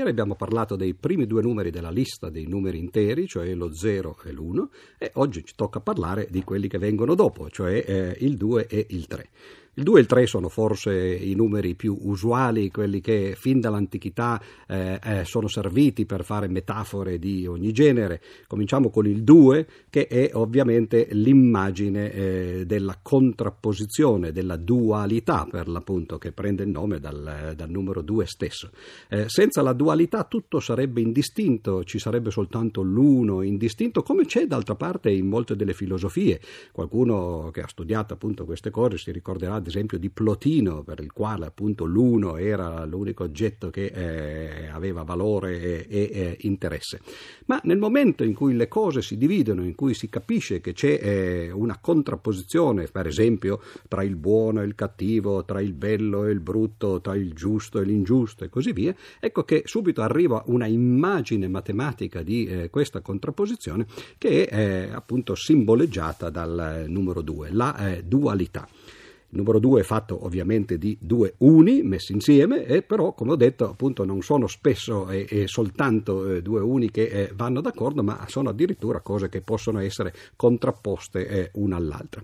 Ieri abbiamo parlato dei primi due numeri della lista dei numeri interi, cioè lo 0 e l'1, e oggi ci tocca parlare di quelli che vengono dopo, cioè eh, il 2 e il 3. Il 2 e il 3 sono forse i numeri più usuali, quelli che fin dall'antichità eh, eh, sono serviti per fare metafore di ogni genere. Cominciamo con il 2, che è ovviamente l'immagine eh, della contrapposizione, della dualità per l'appunto, che prende il nome dal, dal numero 2 stesso. Eh, senza la dualità tutto sarebbe indistinto, ci sarebbe soltanto l'uno indistinto, come c'è d'altra parte in molte delle filosofie. Qualcuno che ha studiato appunto queste cose si ricorderà ad esempio di Plotino, per il quale appunto l'uno era l'unico oggetto che eh, aveva valore e, e eh, interesse. Ma nel momento in cui le cose si dividono, in cui si capisce che c'è eh, una contrapposizione, per esempio, tra il buono e il cattivo, tra il bello e il brutto, tra il giusto e l'ingiusto e così via, ecco che subito arriva una immagine matematica di eh, questa contrapposizione che è eh, appunto simboleggiata dal numero 2, la eh, dualità. Il numero 2 è fatto ovviamente di due uni messi insieme, e però, come ho detto, appunto non sono spesso e, e soltanto eh, due uni che eh, vanno d'accordo, ma sono addirittura cose che possono essere contrapposte eh, una all'altra.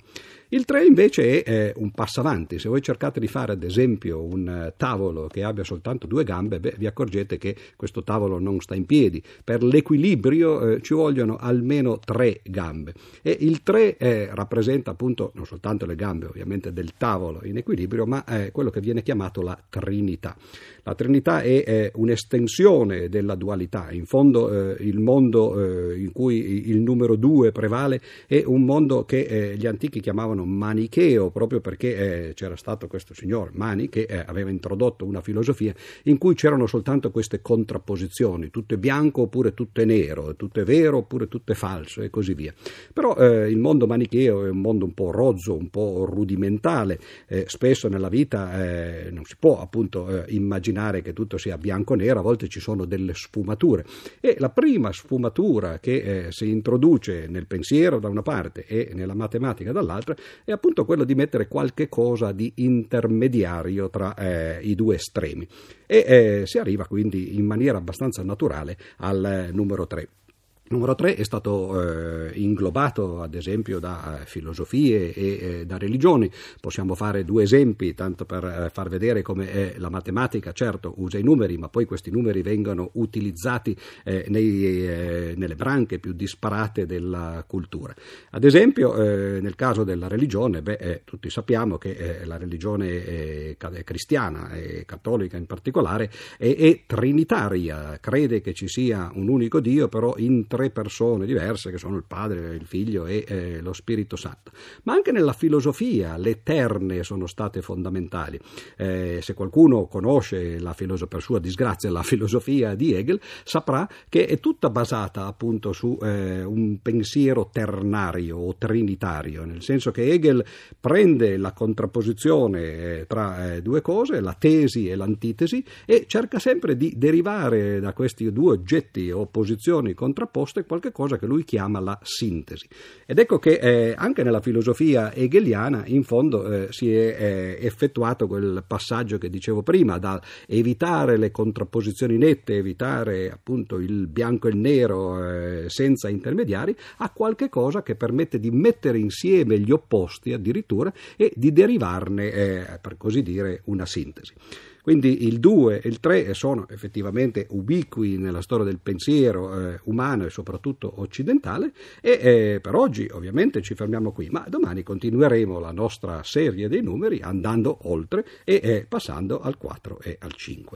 Il 3 invece è eh, un passo avanti. Se voi cercate di fare ad esempio un eh, tavolo che abbia soltanto due gambe, beh, vi accorgete che questo tavolo non sta in piedi. Per l'equilibrio eh, ci vogliono almeno tre gambe. E il 3 eh, rappresenta appunto non soltanto le gambe ovviamente del tavolo in equilibrio, ma quello che viene chiamato la Trinità. La Trinità è, è un'estensione della dualità. In fondo eh, il mondo in cui il numero 2 prevale è un mondo che gli antichi chiamavano manicheo, proprio perché eh, c'era stato questo signor Mani che eh, aveva introdotto una filosofia in cui c'erano soltanto queste contrapposizioni, tutto è bianco oppure tutto è nero, tutto è vero oppure tutto è falso e così via. Però eh, il mondo manicheo è un mondo un po' rozzo, un po' rudimentale, eh, spesso nella vita eh, non si può appunto eh, immaginare che tutto sia bianco o nero, a volte ci sono delle sfumature e la prima sfumatura che si introduce nel pensiero da una parte e nella matematica dall'altra è appunto quello di mettere qualche cosa di intermediario tra eh, i due estremi e eh, si arriva quindi in maniera abbastanza naturale al eh, numero 3. Numero 3 è stato eh, inglobato ad esempio da eh, filosofie e eh, da religioni. Possiamo fare due esempi, tanto per eh, far vedere come la matematica, certo, usa i numeri, ma poi questi numeri vengono utilizzati eh, nei, nelle branche più disparate della cultura. Ad esempio, nel caso della religione, beh, tutti sappiamo che la religione cristiana e cattolica in particolare è, è trinitaria, crede che ci sia un unico Dio, però in tre persone diverse che sono il Padre, il Figlio e eh, lo Spirito Santo. Ma anche nella filosofia le terne sono state fondamentali. Eh, se qualcuno conosce la filoso- per sua disgrazia la filosofia di Hegel, saprà che è tutta basata appunto su eh, un pensiero ternario o trinitario, nel senso che Hegel prende la contrapposizione eh, tra eh, due cose, la tesi e l'antitesi, e cerca sempre di derivare da questi due oggetti o posizioni contrapposte proposto è qualcosa che lui chiama la sintesi. Ed ecco che eh, anche nella filosofia hegeliana in fondo eh, si è eh, effettuato quel passaggio che dicevo prima, da evitare le contrapposizioni nette, evitare appunto il bianco e il nero eh, senza intermediari, a qualche cosa che permette di mettere insieme gli opposti addirittura e di derivarne, eh, per così dire, una sintesi. Quindi il 2 e il 3 sono effettivamente ubiqui nella storia del pensiero eh, umano e soprattutto occidentale e eh, per oggi ovviamente ci fermiamo qui, ma domani continueremo la nostra serie dei numeri andando oltre e eh, passando al 4 e al 5.